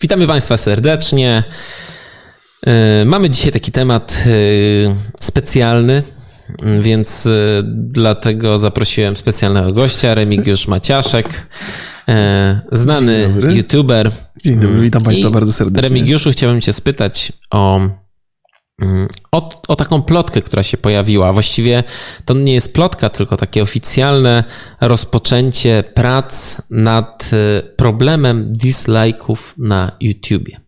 Witamy Państwa serdecznie. E, mamy dzisiaj taki temat e, specjalny, więc e, dlatego zaprosiłem specjalnego gościa, Remigiusz Maciaszek, znany Dzień youtuber. Dzień dobry, witam Państwa I bardzo serdecznie. Remigiuszu, chciałbym Cię spytać o o, o, taką plotkę, która się pojawiła. Właściwie to nie jest plotka, tylko takie oficjalne rozpoczęcie prac nad problemem dislike'ów na YouTubie.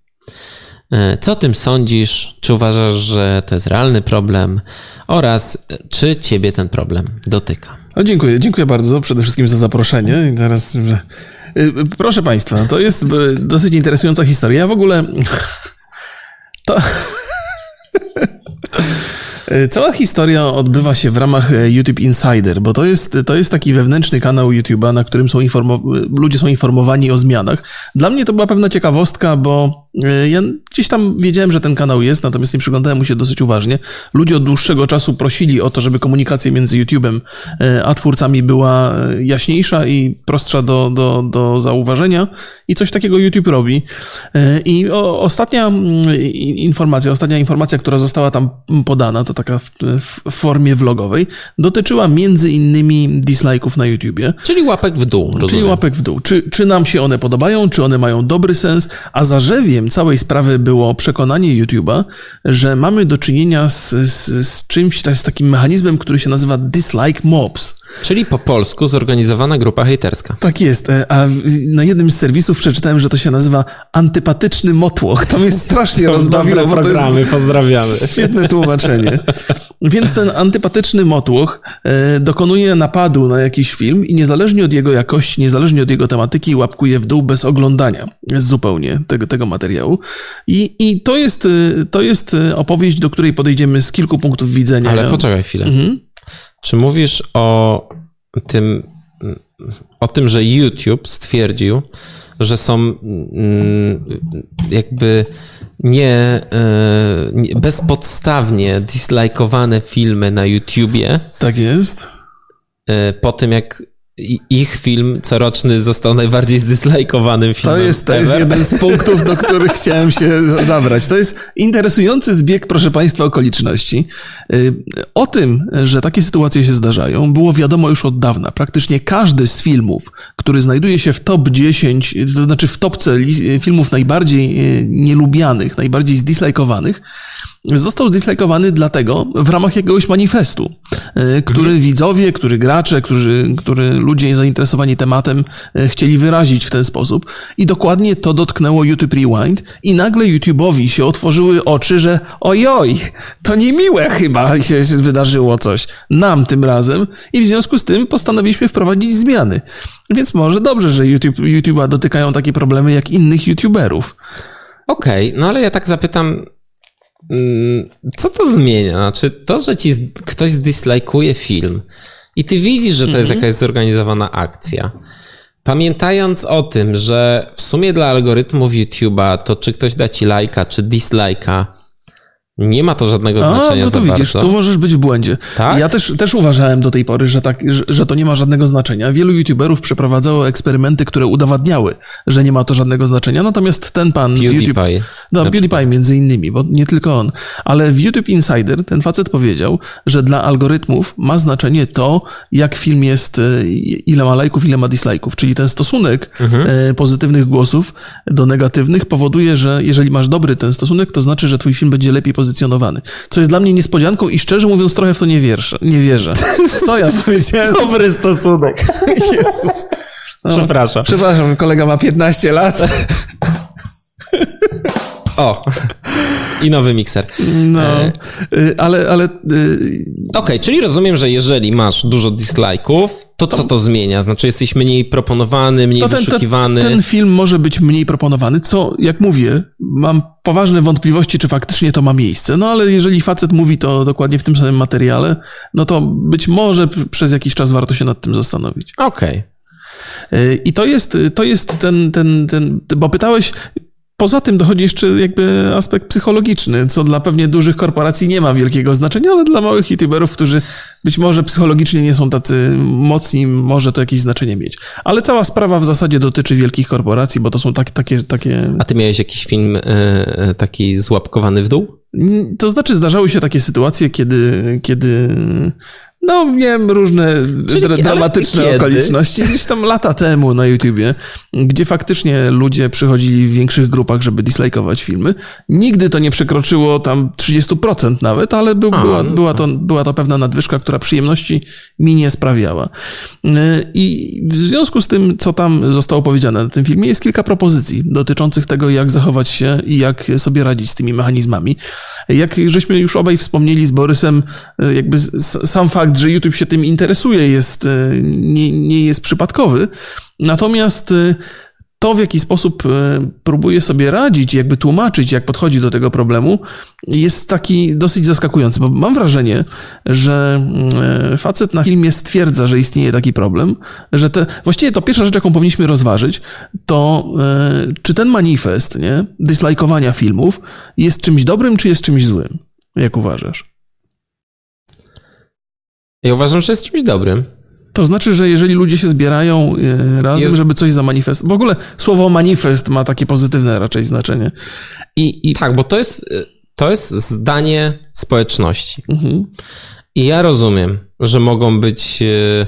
E, co o tym sądzisz? Czy uważasz, że to jest realny problem? Oraz czy ciebie ten problem dotyka? O, dziękuję, dziękuję bardzo przede wszystkim za zaproszenie. I teraz, e, proszę Państwa, to jest dosyć interesująca historia. Ja w ogóle to. E, cała historia odbywa się w ramach e, YouTube Insider, bo to jest, to jest taki wewnętrzny kanał YouTube'a, na którym są ludzie są informowani o zmianach. Dla mnie to była pewna ciekawostka, bo ja gdzieś tam wiedziałem, że ten kanał jest, natomiast nie przyglądałem mu się dosyć uważnie. Ludzie od dłuższego czasu prosili o to, żeby komunikacja między YouTube'em a twórcami była jaśniejsza i prostsza do, do, do zauważenia i coś takiego YouTube robi. I ostatnia mm, informacja, ostatnia informacja, która została tam podana, to taka w, w formie vlogowej, dotyczyła między innymi dislike'ów na YouTubie. Czyli łapek w dół, rozumiem. Czyli łapek w dół. Czy, czy nam się one podobają, czy one mają dobry sens, a zarzewiem całej sprawy było przekonanie YouTube'a, że mamy do czynienia z, z, z czymś, z takim mechanizmem, który się nazywa dislike mobs. Czyli po polsku zorganizowana grupa hejterska. Tak jest, e, a na jednym z serwisów przeczytałem, że to się nazywa antypatyczny motłoch. To mnie strasznie rozbawiło. programy, pozdrawiamy. Świetne tłumaczenie. Więc ten antypatyczny motłoch e, dokonuje napadu na jakiś film i niezależnie od jego jakości, niezależnie od jego tematyki, łapkuje w dół bez oglądania zupełnie tego, tego materiału. I, I to jest, e, to jest opowieść, do której podejdziemy z kilku punktów widzenia. Ale poczekaj chwilę. Mhm. Czy mówisz o tym, o tym, że YouTube stwierdził, że są mm, jakby nie, e, nie bezpodstawnie dislajkowane filmy na YouTubie. Tak jest. E, po tym, jak ich film coroczny został najbardziej zdyslajkowanym filmem. To jest, to jest jeden z punktów, do których chciałem się zabrać. To jest interesujący zbieg, proszę Państwa, okoliczności. Y, o tym, że takie sytuacje się zdarzają, było wiadomo już od dawna. Praktycznie każdy z filmów, który znajduje się w top 10, to znaczy w topce filmów najbardziej y, nielubianych, najbardziej zdislajkowanych, został zdislajkowany dlatego w ramach jakiegoś manifestu, e, który mhm. widzowie, który gracze, którzy, który ludzie zainteresowani tematem e, chcieli wyrazić w ten sposób. I dokładnie to dotknęło YouTube Rewind i nagle YouTube'owi się otworzyły oczy, że ojoj, to niemiłe chyba się wydarzyło coś. Nam tym razem i w związku z tym postanowiliśmy wprowadzić zmiany. Więc może dobrze, że YouTube, YouTube'a dotykają takie problemy jak innych YouTuberów. Okej, okay, no ale ja tak zapytam, co to zmienia? Znaczy, to, że ci ktoś zdislajkuje film i ty widzisz, że to jest mhm. jakaś zorganizowana akcja. Pamiętając o tym, że w sumie dla algorytmów YouTube'a to czy ktoś da ci lajka, czy dislajka, nie ma to żadnego znaczenia. A, no to widzisz, bardzo. tu możesz być w błędzie. Tak? Ja też, też uważałem do tej pory, że, tak, że, że, to nie ma żadnego znaczenia. Wielu YouTuberów przeprowadzało eksperymenty, które udowadniały, że nie ma to żadnego znaczenia. Natomiast ten pan. PewDiePie. YouTube, no, PewDiePie między innymi, bo nie tylko on. Ale w YouTube Insider ten facet powiedział, że dla algorytmów ma znaczenie to, jak film jest, e, ile ma lajków, ile ma dislajków. Czyli ten stosunek mhm. E, pozytywnych głosów do negatywnych powoduje, że jeżeli masz dobry ten stosunek, to znaczy, że twój film będzie lepiej pozytywny pozycjonowany. Co jest dla mnie niespodzianką i szczerze mówiąc trochę w to nie wierzę. Nie wierzę. Co ja powiedziałem? Dobry stosunek. Jezus. No, przepraszam. Przepraszam, kolega ma 15 lat. O, i nowy mikser. No, e... ale... ale e... Okej, okay, czyli rozumiem, że jeżeli masz dużo dislike'ów, to co to zmienia? Znaczy jesteś mniej proponowany, mniej ten, wyszukiwany? Ten, ten film może być mniej proponowany, co, jak mówię, mam poważne wątpliwości, czy faktycznie to ma miejsce. No ale jeżeli facet mówi to dokładnie w tym samym materiale, no to być może przez jakiś czas warto się nad tym zastanowić. Okej. Okay. I to jest, to jest ten, ten, ten, bo pytałeś, Poza tym dochodzi jeszcze jakby aspekt psychologiczny, co dla pewnie dużych korporacji nie ma wielkiego znaczenia, ale dla małych youtuberów, którzy być może psychologicznie nie są tacy mocni, może to jakieś znaczenie mieć. Ale cała sprawa w zasadzie dotyczy wielkich korporacji, bo to są tak, takie, takie... A ty miałeś jakiś film y, taki złapkowany w dół? To znaczy zdarzały się takie sytuacje, kiedy, kiedy no, miałem różne dramatyczne okoliczności. Gdzieś tam lata temu na YouTubie, gdzie faktycznie ludzie przychodzili w większych grupach, żeby dislajkować filmy. Nigdy to nie przekroczyło tam 30% nawet, ale był, A, była, no była, to, była to pewna nadwyżka, która przyjemności mi nie sprawiała. I w związku z tym, co tam zostało powiedziane na tym filmie, jest kilka propozycji dotyczących tego, jak zachować się i jak sobie radzić z tymi mechanizmami. Jak żeśmy już obaj wspomnieli z Borysem, jakby sam fakt, że YouTube się tym interesuje, jest, e, nie, nie jest przypadkowy. Natomiast e, to, w jaki sposób e, próbuje sobie radzić, jakby tłumaczyć, jak podchodzi do tego problemu, jest taki dosyć zaskakujący, bo mam wrażenie, że facet na filmie stwierdza, że istnieje taki problem, że te, właściwie to pierwsza rzecz, jaką powinniśmy rozważyć, to czy ten manifest, nie, dyslajkowania filmów jest czymś dobrym, czy jest czymś złym? Jak uważasz? Ja uważam, że jest czymś dobrym. To znaczy, że jeżeli ludzie się zbierają e, razem, jest... żeby coś zamanifestować. W ogóle słowo manifest ma takie pozytywne raczej znaczenie. I, i... Tak, bo to jest, to jest zdanie społeczności. Mhm. I ja rozumiem, że mogą być e,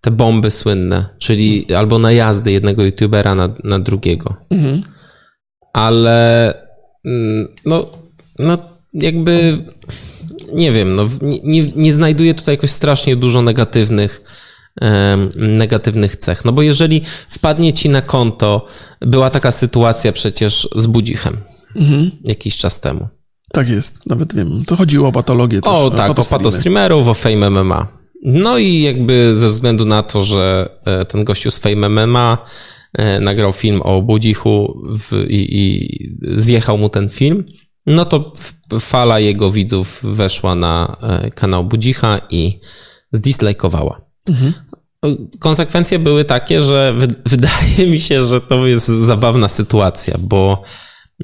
te bomby słynne, czyli mhm. albo najazdy jednego youtubera na, na drugiego. Mhm. Ale mm, no, no jakby nie wiem, no, nie, nie znajduję tutaj jakoś strasznie dużo negatywnych, negatywnych cech. No bo jeżeli wpadnie ci na konto, była taka sytuacja przecież z Budzichem mhm. jakiś czas temu. Tak jest, nawet wiem. To chodziło o patologię też. O tak, o patostreamerów, o Fame MMA. No i jakby ze względu na to, że e, ten gościu z Fame MMA e, nagrał film o Budzichu w, i, i zjechał mu ten film, no to fala jego widzów weszła na e, kanał Budzicha i zdislajkowała. Mhm. Konsekwencje były takie, że wydaje mi się, że to jest zabawna sytuacja, bo,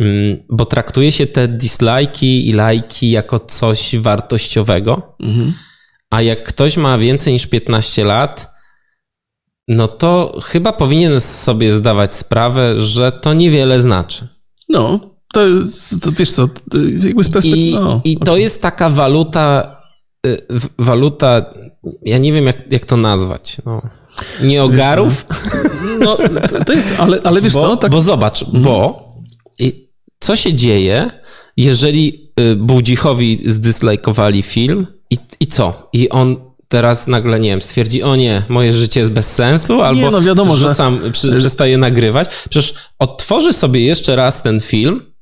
mm, bo traktuje się te dislajki i lajki jako coś wartościowego, mhm. a jak ktoś ma więcej niż 15 lat, no to chyba powinien sobie zdawać sprawę, że to niewiele znaczy. No, to, to wiesz co, jakby z perspektywy... I, no, I to jest taka waluta, y, waluta, ja nie wiem jak, jak to nazwać, no. Nieogarów? No, to jest, ale, ale wiesz bo, co? Tak... Bo zobacz, mhm. bo i co się dzieje, jeżeli y, Budzichowi zdyslajkowali film i, i co? I on teraz nagle, nie wiem, stwierdzi, o nie, moje życie jest bez sensu, albo nie, no wiadomo, rzucam, że... przy, przestaje nagrywać. Przecież odtworzy sobie jeszcze raz ten film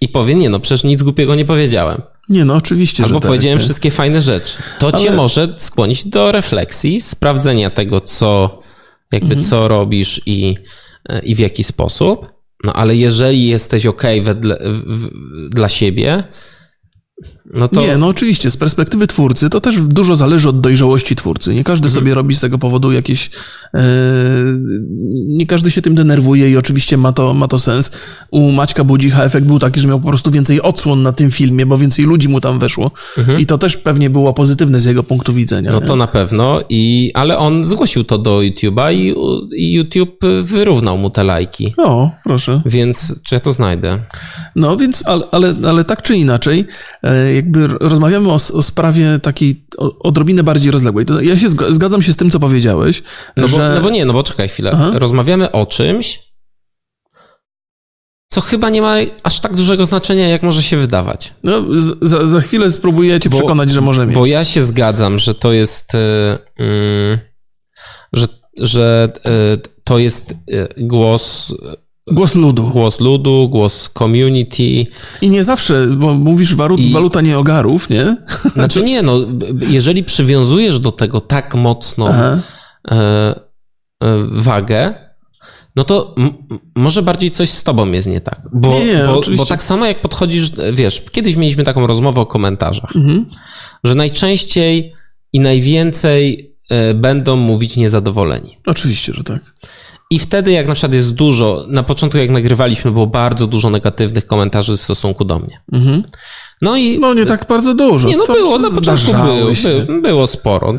i powie, nie no, przecież nic głupiego nie powiedziałem. Nie no, oczywiście, Albo że tak, powiedziałem wszystkie fajne rzeczy. To Ale... cię może skłonić do refleksji, sprawdzenia tego, co jakby mhm. co robisz i, i w jaki sposób. No ale jeżeli jesteś ok wedle, w, dla siebie, no to... Nie, no oczywiście, z perspektywy twórcy to też dużo zależy od dojrzałości twórcy. Nie każdy mhm. sobie robi z tego powodu jakieś. E, nie każdy się tym denerwuje i oczywiście ma to, ma to sens. U Maćka Budzicha efekt był taki, że miał po prostu więcej odsłon na tym filmie, bo więcej ludzi mu tam weszło. Mhm. I to też pewnie było pozytywne z jego punktu widzenia. No nie? to na pewno, i, ale on zgłosił to do YouTube'a i, i YouTube wyrównał mu te lajki. O, proszę. Więc czy ja to znajdę? No więc, ale, ale, ale tak czy inaczej. E, jakby rozmawiamy o, o sprawie takiej odrobinę bardziej rozległej. To ja się zgadzam się z tym, co powiedziałeś. No, że... bo, no bo nie, no bo czekaj chwilę. Aha. Rozmawiamy o czymś, co chyba nie ma aż tak dużego znaczenia, jak może się wydawać. No, za, za chwilę spróbuję cię bo, przekonać, że może mieć. Bo ja się zgadzam, że to jest, yy, że, że yy, to jest głos Głos ludu. Głos ludu, głos community. I nie zawsze, bo mówisz walut, I... waluta nie ogarów, nie? Znaczy nie, no, jeżeli przywiązujesz do tego tak mocno e, e, wagę, no to może bardziej coś z tobą jest nie tak. Bo, nie, nie, bo, bo, tak samo jak podchodzisz, wiesz, kiedyś mieliśmy taką rozmowę o komentarzach, mhm. że najczęściej i najwięcej e, będą mówić niezadowoleni. Oczywiście, że tak. I wtedy, jak na przykład jest dużo, na początku jak nagrywaliśmy, było bardzo dużo negatywnych komentarzy w stosunku do mnie. No i. No nie tak bardzo dużo. Nie, no To było, na początku było, by, było sporo.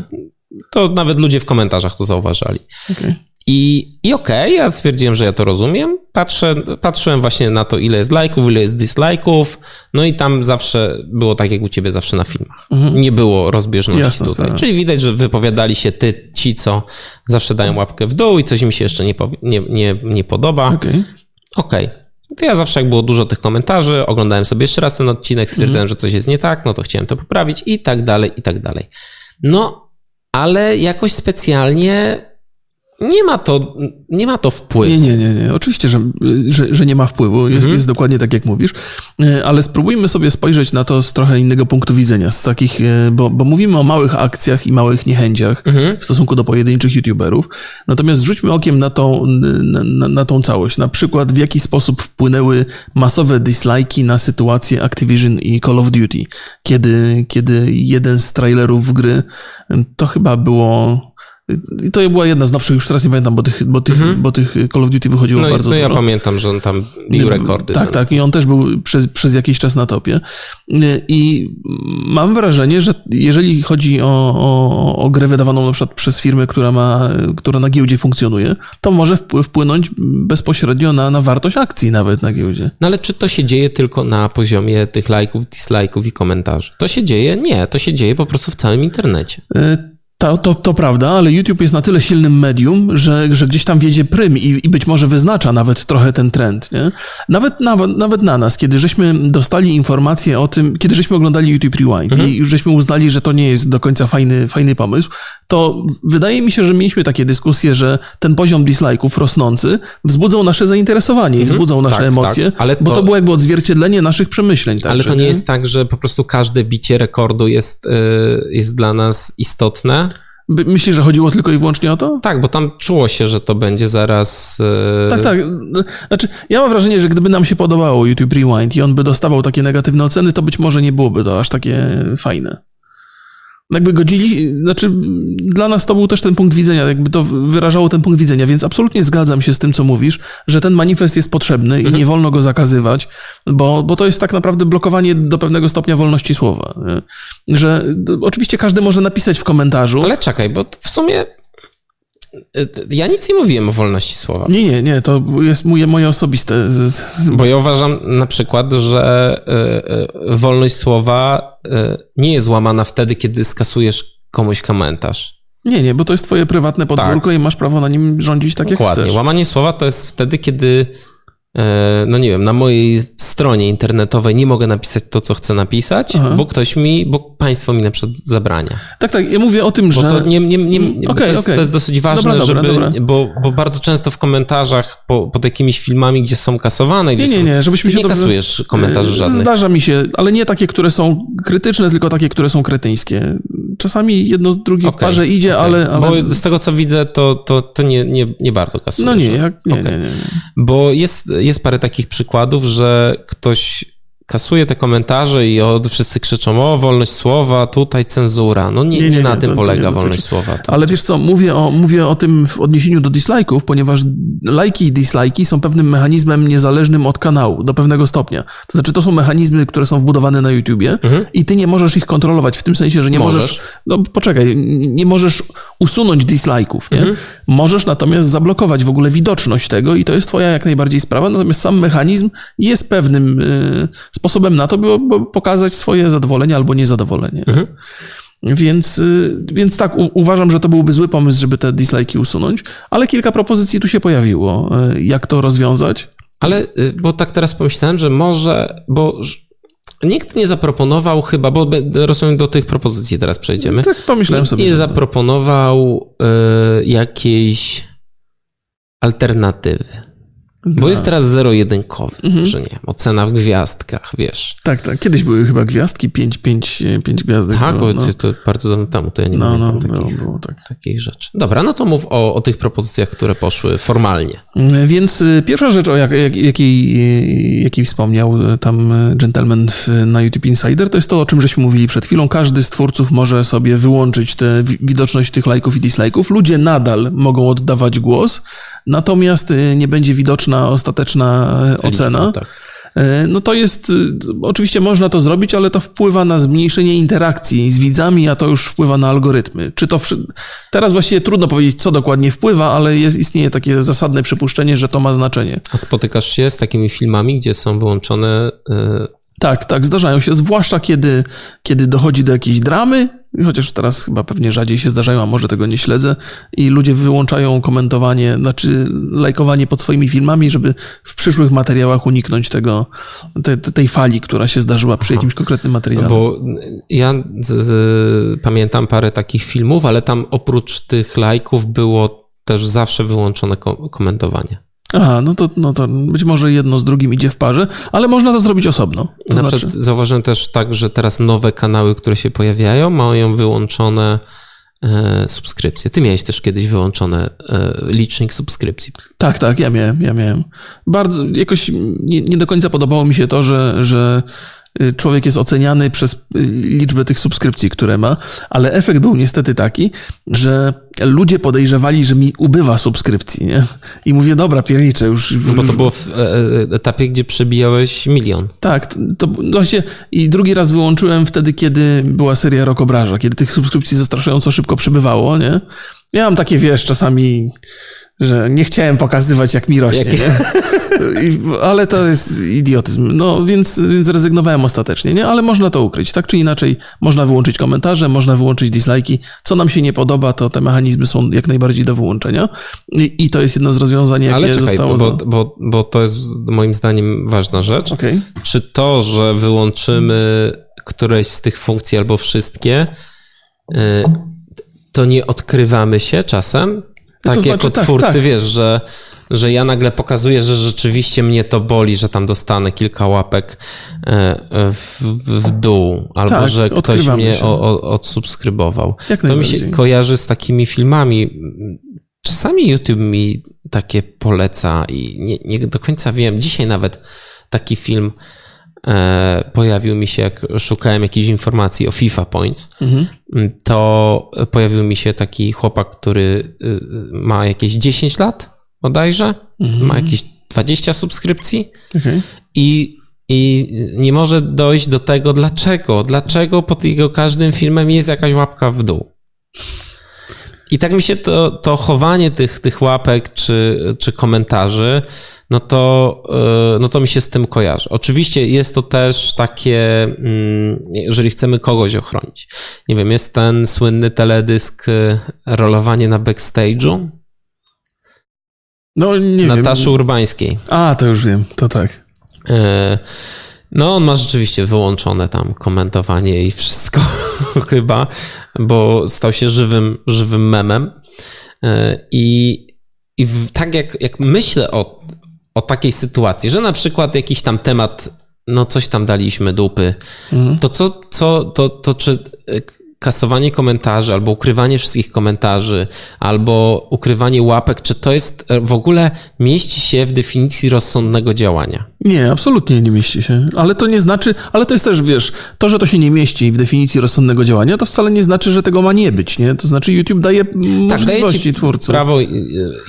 To nawet ludzie w komentarzach to zauważali. Okej. I, i okej, ja stwierdziłem, że ja to rozumiem. Patrzę, patrzyłem właśnie na to, ile jest lajków, ile jest dislajków. No i tam zawsze było tak, jak u ciebie zawsze na filmach. Nie było rozbieżności Jasna tutaj. sprawa. Czyli widać, że wypowiadali się ty, ci, co zawsze dają łapkę w dół i coś mi się jeszcze nie, nie, nie, nie podoba. Okej. Okej. To ja zawsze, jak było dużo tych komentarzy, oglądałem sobie jeszcze raz ten odcinek, stwierdzałem, że coś jest nie tak, no to chciałem to poprawić i tak dalej, i tak dalej. No, ale jakoś specjalnie nie ma to, nie ma to wpływu. Nie, nie, nie, nie. Oczywiście, że, że, że nie ma wpływu. Jest, jest dokładnie tak, jak mówisz. E, Ale spróbujmy sobie spojrzeć na to z trochę innego punktu widzenia. Z takich, e, bo, bo mówimy o małych akcjach i małych niechęciach w stosunku do pojedynczych youtuberów. Natomiast rzućmy okiem na tą, na, na, tą całość. Na przykład, w jaki sposób wpłynęły masowe dislajki na sytuację Activision i Call of Duty. Kiedy, kiedy jeden z trailerów gry, to chyba było... I to była jedna z nowszych, już teraz nie pamiętam, bo tych, bo tych, bo tych Call of Duty wychodziło No, bardzo no ja dużo. pamiętam, że on tam bił rekordy. Tak, ten. tak. I on też był przez, przez jakiś czas na topie. I mam wrażenie, że jeżeli chodzi o, o, o grę wydawaną na przykład przez firmę, która ma, która na giełdzie funkcjonuje, to może wpły- wpłynąć bezpośrednio na, na wartość akcji nawet na giełdzie. No ale czy to się dzieje tylko na poziomie tych lajków, dislajków i komentarzy? To się dzieje? Nie, to się dzieje po prostu w całym internecie. E, To, to, to prawda, ale YouTube jest na tyle silnym medium, że, że gdzieś tam wiedzie prym i, i być może wyznacza nawet trochę ten trend. Nie? Nawet, nawet, nawet na nas, kiedy żeśmy dostali informacje o tym, kiedy żeśmy oglądali YouTube Rewind i już żeśmy uznali, że to nie jest do końca fajny, fajny pomysł, to wydaje mi się, że mieliśmy takie dyskusje, że ten poziom dislike'ów rosnący wzbudzał nasze zainteresowanie i wzbudzał nasze Tak, emocje, tak, ale bo to to- było jakby odzwierciedlenie naszych przemyśleń. Ale także, to nie jest tak, że po prostu każde bicie rekordu jest, y, jest dla nas istotne. Myślisz, że chodziło tylko i wyłącznie o to? Tak, bo tam czuło się, że to będzie zaraz. y, Tak, tak. Znaczy, ja mam wrażenie, że gdyby nam się podobało YouTube Rewind i on by dostawał takie negatywne oceny, to być może nie byłoby to aż takie fajne. Jakby godzili, znaczy dla nas to był też ten punkt widzenia, jakby to wyrażało ten punkt widzenia, więc absolutnie zgadzam się z tym, co mówisz, że ten manifest jest potrzebny i nie wolno go zakazywać, bo, bo to jest tak naprawdę blokowanie do pewnego stopnia wolności słowa. Że oczywiście każdy może napisać w komentarzu. Ale czekaj, bo w sumie. Ja nic nie mówiłem o wolności słowa. Nie, nie, nie, to jest moje, moje osobiste. Bo ja uważam na przykład, że y, y, wolność słowa y, nie jest łamana wtedy, kiedy skasujesz komuś komentarz. Nie, nie, bo to jest twoje prywatne podwórko i masz prawo na nim rządzić tak, jak Dokładnie. chcesz. Łamanie słowa to jest wtedy, kiedy, e, no nie wiem, na mojej stronie internetowej nie mogę napisać to, co chcę napisać, Aha. bo ktoś mi, bo państwo mi na przykład zabrania. Tak, tak, ja mówię o tym, Bo że... to, nie, nie, nie, nie, bo okej, to, jest, okej. to jest dosyć ważne, Dobra, dobra, żeby, dobra. Bo, bo bardzo często w komentarzach po, pod jakimiś filmami, gdzie są kasowane, gdzie Nie, nie, są, nie, żebyśmy ty się nie dobrze- kasujesz komentarzy E, żadnych. Zdarza mi się, ale nie takie, które są krytyczne, tylko takie, które są kretyńskie. Czasami jedno z drugim w Okej, parze idzie, ale... ale... Bo z tego, co widzę, to, to, to nie, nie, nie bardzo kasujesz. No nie, jak, nie, nie, nie. Bo jest, jest parę takich przykładów, że ktoś kasuje te komentarze i od, wszyscy krzyczą, o, wolność słowa, tutaj cenzura. No nie, nie, Nie, nie, na nie, tym to- to polega dotyczy. wolność słowa. To, Ale wiesz co, mówię o, mówię o tym w odniesieniu do dislike'ów, ponieważ lajki i dislike'i są pewnym mechanizmem niezależnym od kanału do pewnego stopnia. To znaczy, to są mechanizmy, które są wbudowane na YouTubie i ty nie możesz ich kontrolować w tym sensie, że nie możesz. Możesz. no poczekaj, nie możesz usunąć dislike'ów, nie? Możesz natomiast zablokować w ogóle widoczność tego i to jest twoja jak najbardziej sprawa, natomiast sam mechanizm jest pewnym y, sposobem na to, by, pokazać swoje zadowolenie albo niezadowolenie. Więc, y, więc tak, u, uważam, że to byłby zły pomysł, żeby te dislike'i usunąć, ale kilka propozycji tu się pojawiło. y, Jak to rozwiązać? Ale, y, bo tak teraz pomyślałem, że może, bo nikt nie zaproponował chyba, bo rozumiem, do tych propozycji teraz przejdziemy. Tak pomyślałem Nikt sobie. nie że- zaproponował y, jakiejś alternatywy. Bo jest teraz zero-jedynkowy, Mhm. że nie, ocena w gwiazdkach, wiesz. Tak, tak. Kiedyś były chyba gwiazdki, pięć, pięć, pięć gwiazdek. Tak, było, bo to, to bardzo dawno temu, to ja nie no, no, pamiętam było, takich, było tak. takich rzeczy. Dobra, no to mów o, o tych propozycjach, które poszły formalnie. Więc y, pierwsza rzecz, o jak, jak, jakiej, y, jakiej wspomniał y, tam gentleman w, na YouTube Insider, to jest to, o czym żeśmy mówili przed chwilą. Każdy z twórców może sobie wyłączyć tę wi- widoczność tych lajków i dislajków. Ludzie nadal mogą oddawać głos, natomiast y, nie będzie widoczna ostateczna y, ocena. Tak. E, No to jest, y, oczywiście można to zrobić, ale to wpływa na zmniejszenie interakcji z widzami, a to już wpływa na algorytmy. Czy to teraz właściwie trudno powiedzieć, co dokładnie wpływa, ale jest, istnieje takie zasadne przypuszczenie, że to ma znaczenie. A spotykasz się z takimi filmami, gdzie są wyłączone y, Tak, tak, zdarzają się, zwłaszcza kiedy, kiedy dochodzi do jakiejś dramy, chociaż teraz chyba pewnie rzadziej się zdarzają, a może tego nie śledzę, i ludzie wyłączają komentowanie, znaczy lajkowanie pod swoimi filmami, żeby w przyszłych materiałach uniknąć tego, te, te- tej fali, która się zdarzyła przy jakimś konkretnym materiale. Bo ja z, z, pamiętam parę takich filmów, ale tam oprócz tych lajków było też zawsze wyłączone ko- komentowanie. Aha, no to, no to być może jedno z drugim idzie w parze, ale można to zrobić osobno. To Na znaczy, przykład zauważyłem też tak, że teraz nowe kanały, które się pojawiają, mają wyłączone e, subskrypcje. Ty miałeś też kiedyś wyłączone e, licznik subskrypcji. Tak, tak, ja miałem, ja miałem. Bardzo, jakoś nie, nie do końca podobało mi się to, że, że człowiek jest oceniany przez y, liczbę tych subskrypcji, które ma, ale efekt był niestety taki, że ludzie podejrzewali, że mi ubywa subskrypcji, nie? I mówię, dobra, pierniczę, już... No bo to było w e, e, etapie, gdzie przebijałeś milion. Tak, to właśnie i drugi raz wyłączyłem wtedy, kiedy była seria Rokobraża, kiedy tych subskrypcji zastraszająco szybko przybywało, nie? Ja mam takie, wiesz, czasami, że nie chciałem pokazywać, jak mi rośnie, Jakie-? I, ale to jest idiotyzm. No, więc, więc rezygnowałem ostatecznie, nie? Ale można to ukryć. Tak czy inaczej, można wyłączyć komentarze, można wyłączyć dislajki. Co nam się nie podoba, to te mechanizmy są jak najbardziej do wyłączenia. I, i to jest jedno z rozwiązań, jakie Ale czekaj, zostało... bo, za- bo, bo to jest moim zdaniem ważna rzecz. Okej. Czy to, że wyłączymy któreś z tych funkcji albo wszystkie, y, to nie odkrywamy się czasem? Tak To jako znaczy, tak, twórcy, tak. wiesz, że, że ja nagle pokazuję, że rzeczywiście mnie to boli, że tam dostanę kilka łapek e, w, w dół, albo Tak, że ktoś mnie o, o, odsubskrybował. Jak to mi się kojarzy z takimi filmami. Czasami YouTube mi takie poleca i nie, nie do końca wiem. Dzisiaj nawet taki film pojawił mi się, jak szukałem jakichś informacji o FIFA Points, to pojawił mi się taki chłopak, który y, ma jakieś 10 lat bodajże, ma jakieś 20 subskrypcji Okej. i, i nie może dojść do tego, dlaczego, dlaczego pod jego każdym filmem jest jakaś łapka w dół. I tak mi się to, to chowanie tych, tych łapek czy, czy komentarzy, no to, yy, no to mi się z tym kojarzy. Oczywiście jest to też takie, mm, jeżeli chcemy kogoś ochronić. Nie wiem, jest ten słynny teledysk y, rolowanie na backstage'u No nie Nataszy wiem. Urbańskiej. A, to już wiem, to tak. E, No, on ma rzeczywiście wyłączone tam komentowanie i wszystko chyba, bo stał się żywym, żywym memem. E, I, i tak jak, jak myślę o, o takiej sytuacji, że na przykład jakiś tam temat, no coś tam daliśmy dupy, to co, co to, to czy e, kasowanie komentarzy, albo ukrywanie wszystkich komentarzy, albo ukrywanie łapek, czy to jest e, w ogóle mieści się w definicji rozsądnego działania? Nie, absolutnie nie mieści się. Ale to nie znaczy, ale to jest też, wiesz, to, że to się nie mieści w definicji rozsądnego działania, to wcale nie znaczy, że tego ma nie być, nie? To znaczy YouTube daje Tak, daje możliwości twórcy. prawo i,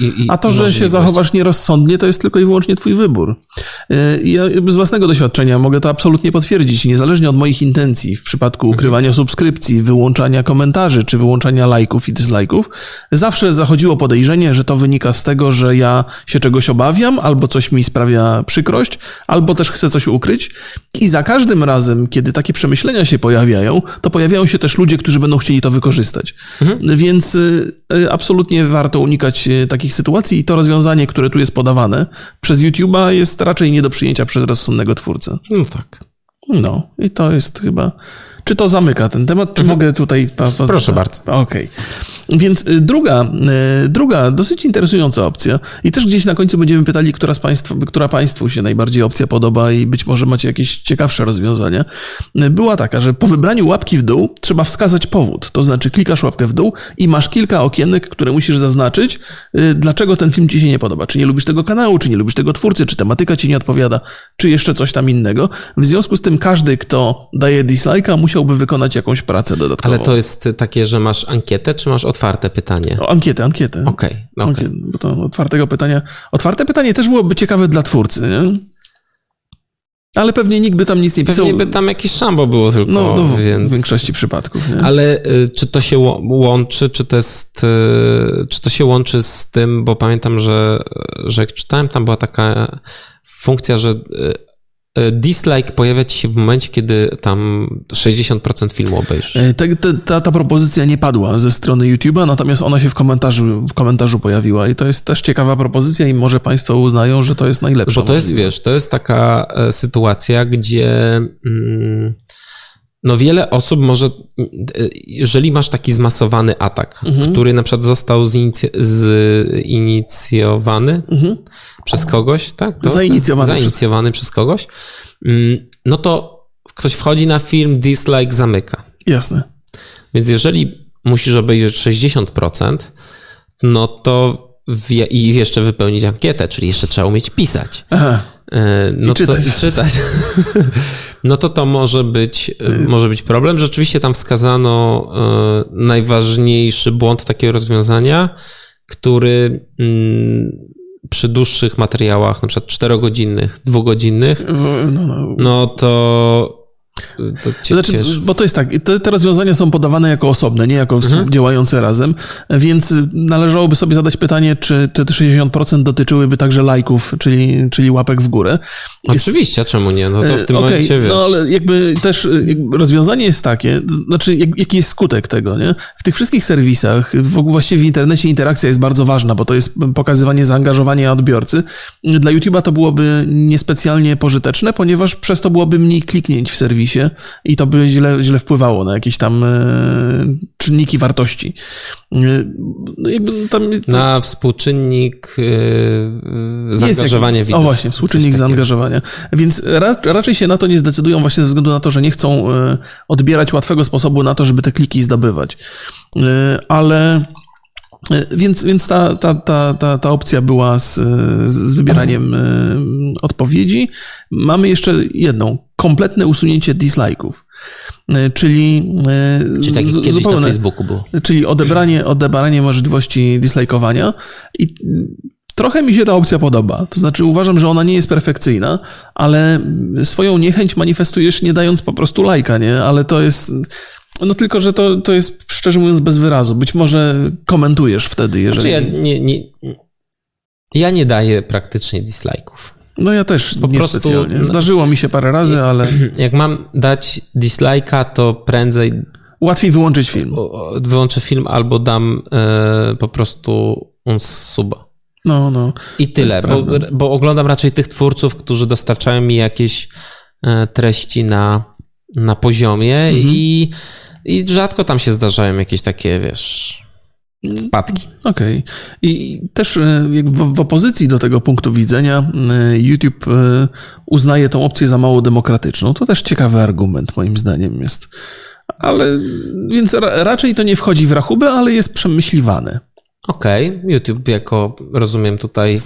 i, i A to, że się zachowasz nierozsądnie, to jest tylko i wyłącznie twój wybór. Yy, Ja z własnego doświadczenia mogę to absolutnie potwierdzić. Niezależnie od moich intencji w przypadku ukrywania subskrypcji, wyłączania komentarzy czy wyłączania lajków i dislajków, zawsze zachodziło podejrzenie, że to wynika z tego, że ja się czegoś obawiam, albo coś mi sprawia przykrość, albo też chcę coś ukryć. I za każdym razem, kiedy takie przemyślenia się pojawiają, to pojawiają się też ludzie, którzy będą chcieli to wykorzystać. Więc y, y, absolutnie warto unikać y, takich sytuacji i to rozwiązanie, które tu jest podawane przez YouTube'a jest raczej nie do przyjęcia przez rozsądnego twórcę. No tak. No i to jest chyba... Czy to zamyka ten temat, czy mogę tutaj... Pa, pa, Proszę bardzo. Okej. Więc y, druga, y, druga dosyć interesująca opcja i też gdzieś na końcu będziemy pytali, która, z państw, która Państwu się najbardziej opcja podoba i być może macie jakieś ciekawsze rozwiązania, y, była taka, że po wybraniu łapki w dół trzeba wskazać powód. To znaczy klikasz łapkę w dół i masz kilka okienek, które musisz zaznaczyć, dlaczego ten film Ci się nie podoba. Czy nie lubisz tego kanału, czy nie lubisz tego twórcy, czy tematyka Ci nie odpowiada, czy jeszcze coś tam innego. W związku z tym każdy, kto daje dislike'a, musiał musiałby wykonać jakąś pracę dodatkową. Ale to jest takie, że masz ankietę, czy masz otwarte pytanie? O, ankietę, ankietę. Okej, okay, okay. Bo to otwartego pytania. Otwarte pytanie też byłoby ciekawe dla twórcy, nie? Ale pewnie nikt by tam nic nie pisał. Pewnie by tam jakieś szambo było tylko, no, no, więc... w większości przypadków. Nie? Ale y, czy to się łączy, czy to jest, y, czy to się łączy z tym, bo pamiętam, że, że jak czytałem, tam była taka funkcja, że y, dislike pojawia ci się w momencie, kiedy tam 60% filmu obejrzysz. E, ta, ta, ta, propozycja nie padła ze strony YouTube'a, natomiast ona się w komentarzu, w komentarzu pojawiła i to jest też ciekawa propozycja i może Państwo uznają, że to jest najlepsza. Bo to jest, wiesz, to jest taka e, sytuacja, gdzie mm, no wiele osób może, jeżeli masz taki zmasowany atak, mhm. który na przykład został zinicjowany mhm. przez kogoś, tak? To, zainicjowany. Zainicjowany przez... przez kogoś, mm, no to ktoś wchodzi na film, dislike zamyka. Jasne. Więc jeżeli musisz obejrzeć 60%, no to i jeszcze wypełnić ankietę, czyli jeszcze trzeba umieć pisać. Aha. E, no I czytać. To, czytać. no to to może być, może być problem. Rzeczywiście tam wskazano e, najważniejszy błąd takiego rozwiązania, który mm, przy dłuższych materiałach, na przykład czterogodzinnych, dwugodzinnych, no, no. no to to cię znaczy, bo to jest tak, te, te, rozwiązania są podawane jako osobne, nie jako mhm. działające razem, więc należałoby sobie zadać pytanie, czy te 60% dotyczyłyby także lajków, czyli, czyli łapek w górę. Jest... Oczywiście, czemu nie? No to w tym okay, momencie wiesz. No ale jakby też jakby rozwiązanie jest takie, znaczy jak, jaki jest skutek tego, nie? W tych wszystkich serwisach, w, właściwie w internecie interakcja jest bardzo ważna, bo to jest pokazywanie zaangażowania odbiorcy. Dla YouTube'a to byłoby niespecjalnie pożyteczne, ponieważ przez to byłoby mniej kliknięć w serwisie serwisie i to by źle, źle wpływało na jakieś tam e, czynniki wartości. E, no jakby tam, na współczynnik e, zaangażowania widzów. O właśnie, współczynnik zaangażowania. Więc ra, raczej się na to nie zdecydują właśnie ze względu na to, że nie chcą odbierać łatwego sposobu na to, żeby te kliki zdobywać. Ale więc, więc ta, ta, ta, ta, ta opcja była z, z wybieraniem odpowiedzi. Mamy jeszcze jedną kompletne usunięcie dislike'ów. E, czyli, e, czyli tak jak kiedyś na Facebooku było. Czyli odebranie, odebranie możliwości dislike'owania i Trochę mi się ta opcja podoba. To znaczy, uważam, że ona nie jest perfekcyjna, ale swoją niechęć manifestujesz nie dając po prostu lajka, nie? Ale to jest. No tylko, że to, to jest szczerze mówiąc bez wyrazu. Być może komentujesz wtedy, jeżeli. Znaczy ja nie, nie, ja nie daję praktycznie dislike'ów. No ja też po prostu specjalnie. Zdarzyło mi się parę razy, ale... Jak mam dać dislike'a, to prędzej... Łatwiej wyłączyć film. Wyłączę film albo dam e, po prostu suba. No, no. I tyle, bo, bo, oglądam raczej tych twórców, którzy dostarczają mi jakieś e, treści na, na poziomie mhm. i, i rzadko tam się zdarzają jakieś takie, wiesz wpadki. Okej. Okay. I też e, w, w, opozycji do tego punktu widzenia e, YouTube e, uznaje tą opcję za mało demokratyczną. To też ciekawy argument moim zdaniem jest. Ale więc ra, raczej to nie wchodzi w rachubę, ale jest przemyśliwane. Okej, okay. YouTube jako rozumiem tutaj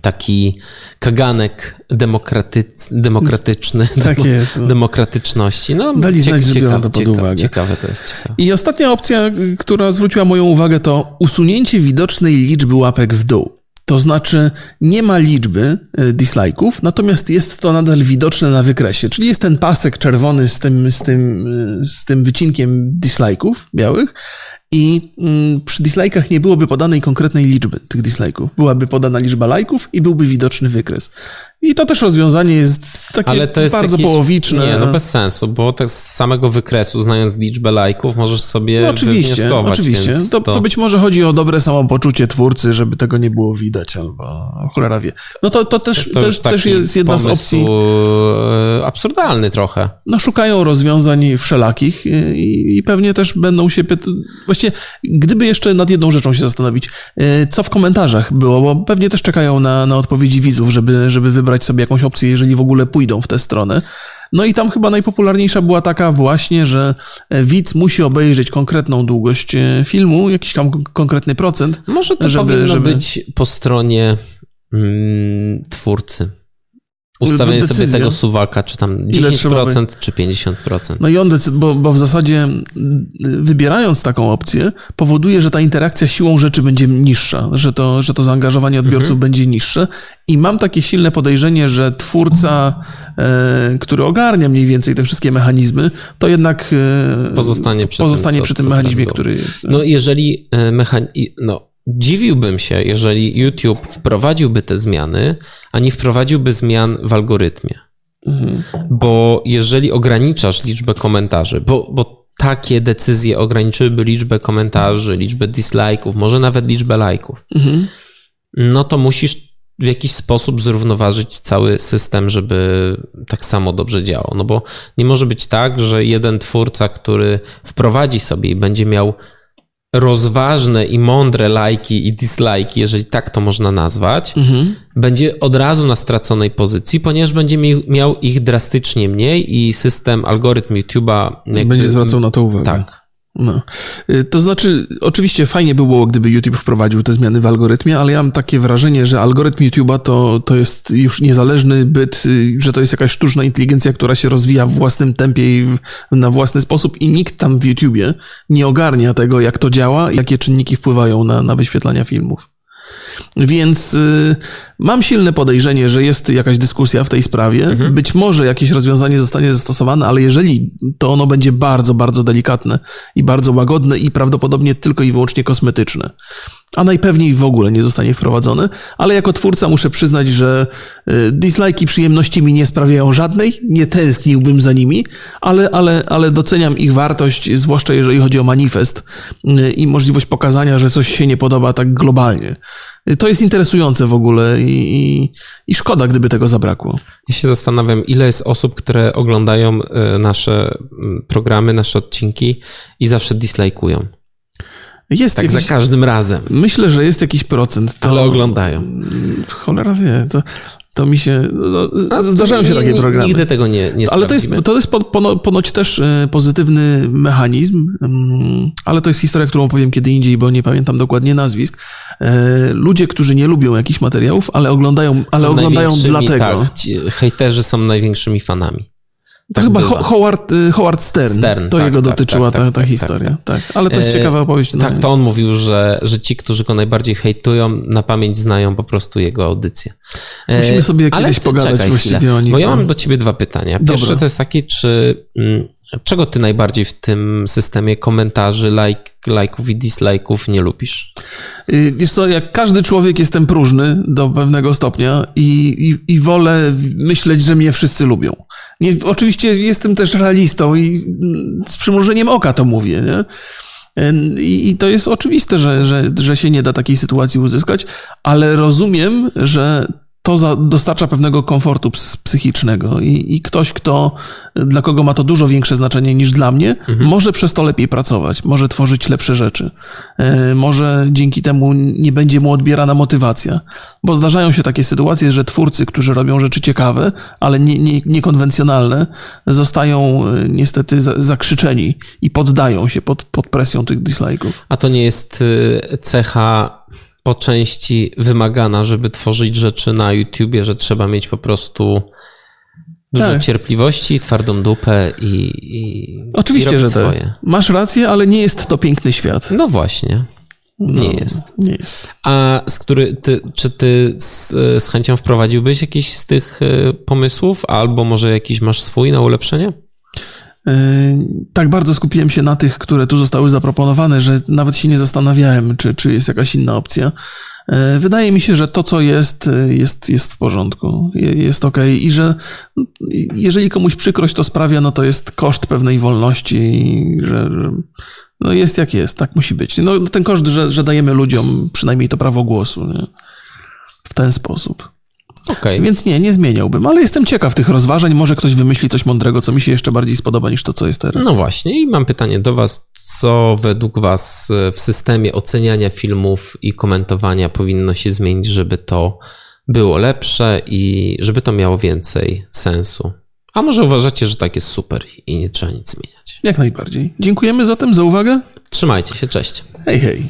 taki kaganek demokratyc, demokratyczny, tak demo, jest, no. demokratyczności. No, Dali znać, że biorą to pod ciekawe, uwagę. Ciekawe to jest. Ciekawe. I ostatnia opcja, która zwróciła moją uwagę, to usunięcie widocznej liczby łapek w dół. To znaczy nie ma liczby e, dislike'ów, natomiast jest to nadal widoczne na wykresie, czyli jest ten pasek czerwony z tym, z tym, e, z tym wycinkiem dislike'ów białych i mm, przy dislike'ach nie byłoby podanej konkretnej liczby tych dislike'ów. Byłaby podana liczba lajków i byłby widoczny wykres. I to też rozwiązanie jest takie Ale to jest bardzo jakieś, połowiczne. Nie, no bez sensu, bo tak z samego wykresu, znając liczbę lajków, możesz sobie no, oczywiście, Oczywiście, to, to... to, być może chodzi o dobre samopoczucie twórcy, żeby tego nie było widać, albo cholera wie. No to, to też, to też, też jest jedna z opcji. E, absurdalny trochę. No szukają rozwiązań wszelakich i, i pewnie też będą się pytać. Właściwie, gdyby jeszcze nad jedną rzeczą się zastanowić, e, co w komentarzach było, bo pewnie też czekają na, na odpowiedzi widzów, żeby, żeby wybrać wybrać sobie jakąś opcję, jeżeli w ogóle pójdą w tę stronę. No i tam chyba najpopularniejsza była taka właśnie, że e, widz musi obejrzeć konkretną długość e, filmu, jakiś tam konkretny procent. Może to żeby, powinno żeby... być po stronie mm, twórcy. Ustawienie sobie decyzja. tego suwaka, czy tam Ile trzeba 10% czy 50%. No i on, decyd- bo, bo w zasadzie wybierając taką opcję, powoduje, że ta interakcja siłą rzeczy będzie niższa, że to, że to zaangażowanie odbiorców będzie niższe. I mam takie silne podejrzenie, że twórca, e, który ogarnia mniej więcej te wszystkie mechanizmy, to jednak e, Pozostanie przy tym, pozostanie co- przy tym mechanizmie, który jest. No jeżeli e, mechan... i- no dziwiłbym się, jeżeli YouTube wprowadziłby te zmiany, a nie wprowadziłby zmian w algorytmie. Bo jeżeli ograniczasz liczbę komentarzy, bo, bo takie decyzje ograniczyłyby liczbę komentarzy, liczbę dislike'ów, może nawet liczbę lajków, no to musisz w jakiś sposób zrównoważyć cały system, żeby tak samo dobrze działał. No bo nie może być tak, że jeden twórca, który wprowadzi sobie i będzie miał rozważne i mądre lajki i dislajki, jeżeli tak to można nazwać, będzie od razu na straconej pozycji, ponieważ będzie mi- miał ich drastycznie mniej i system, algorytm YouTube'a Będzie zwracał na to uwagę. Tak. No. Y, To znaczy, oczywiście fajnie by było, gdyby YouTube wprowadził te zmiany w algorytmie, ale ja mam takie wrażenie, że algorytm YouTube'a to, to jest już niezależny byt, y, że to jest jakaś sztuczna inteligencja, która się rozwija w własnym tempie i w, na własny sposób i nikt tam w YouTubie nie ogarnia tego, jak to działa, jakie czynniki wpływają na, na wyświetlania filmów. Więc y, mam silne podejrzenie, że jest jakaś dyskusja w tej sprawie. Być może jakieś rozwiązanie zostanie zastosowane, ale jeżeli to ono będzie bardzo, bardzo delikatne i bardzo łagodne i prawdopodobnie tylko i wyłącznie kosmetyczne, a najpewniej w ogóle nie zostanie wprowadzone, ale jako twórca muszę przyznać, że y, dislike'i przyjemności mi nie sprawiają żadnej, nie tęskniłbym za nimi, ale, ale, ale doceniam ich wartość, zwłaszcza jeżeli chodzi o manifest y, i możliwość pokazania, że coś się nie podoba tak globalnie. Y, To jest interesujące w ogóle i, i, i szkoda, gdyby tego zabrakło. Ja się zastanawiam, ile jest osób, które oglądają nasze mm, programy, nasze odcinki i zawsze dislajkują. Jest Tak jakiś, za każdym razem, Myślę, że jest jakiś procent. To, ale oglądają. Cholera wie, to, to mi się... No, A zdarzają się ni- takie programy. Nigdy tego nie, nie Ale to jest, to jest po- pono, ponoć też e, pozytywny mechanizm, mm, ale to jest historia, którą opowiem kiedy indziej, bo nie pamiętam dokładnie nazwisk. E, Ludzie, którzy nie lubią jakichś materiałów, ale oglądają, ale Są oglądają dlatego. Tak, hejterzy są największymi fanami. To Tak chyba bywa. Howard, y, Howard Stern, Stern, to tak, jego tak, dotyczyła tak, ta, tak, ta tak, historia. tak, Tak, Ale to jest E, ciekawa opowieść. no. Tak, to on mówił, że, że ci, którzy go najbardziej hejtują, na pamięć znają po prostu jego audycję. E, Musimy sobie kiedyś pogadać właściwie chwilę, o nim. Bo ja mam do ciebie dwa pytania. Pierwsze Dobra. to jest takie, czy mm, czego ty najbardziej w tym systemie komentarzy, like, lajków i dislajków nie lubisz? Y, Wiesz co, jak każdy człowiek jestem próżny do pewnego stopnia i, i, i wolę myśleć, że mnie wszyscy lubią. Nie, oczywiście jestem też realistą i z przymrużeniem oka to mówię, nie? I, I to jest oczywiste, że, że, że się nie da takiej sytuacji uzyskać, ale rozumiem, że to za, dostarcza pewnego komfortu ps- psychicznego. I, i ktoś, kto, dla kogo ma to dużo większe znaczenie niż dla mnie, może przez to lepiej pracować, może tworzyć lepsze rzeczy, e, może dzięki temu nie będzie mu odbierana motywacja, bo zdarzają się takie sytuacje, że twórcy, którzy robią rzeczy ciekawe, ale nie, nie, niekonwencjonalne, zostają e, niestety za, zakrzyczeni i poddają się pod, pod presją tych dislike'ów. A to nie jest y, cecha po części wymagana, żeby tworzyć rzeczy na YouTubie, że trzeba mieć po prostu dużo Tak. cierpliwości, twardą dupę i, i i Oczywiście, robić że tak. swoje. Masz rację, ale nie jest to piękny świat. No właśnie. Nie jest. Nie jest. A z który, ty, czy ty z, z chęcią wprowadziłbyś jakiś z tych y, pomysłów, albo może jakiś masz swój na ulepszenie? Yy, Tak bardzo skupiłem się na tych, które tu zostały zaproponowane, że nawet się nie zastanawiałem, czy, czy jest jakaś inna opcja. Yy, Wydaje mi się, że to, co jest, yy, jest, jest w porządku, je- jest ok i że jeżeli komuś przykrość to sprawia, no to jest koszt pewnej wolności, że, że no jest jak jest, tak musi być. No ten koszt, że, że dajemy ludziom przynajmniej to prawo głosu, nie? W ten sposób. Okej. Więc nie, nie zmieniałbym, ale jestem ciekaw tych rozważań. Może ktoś wymyśli coś mądrego, co mi się jeszcze bardziej spodoba niż to, co jest teraz. No właśnie, i mam pytanie do Was. Co według Was y, w systemie oceniania filmów i komentowania powinno się zmienić, żeby to było lepsze i żeby to miało więcej sensu? A może uważacie, że tak jest super i nie trzeba nic zmieniać? Jak najbardziej. Dziękujemy zatem za uwagę. Trzymajcie się, cześć. Hej, hej.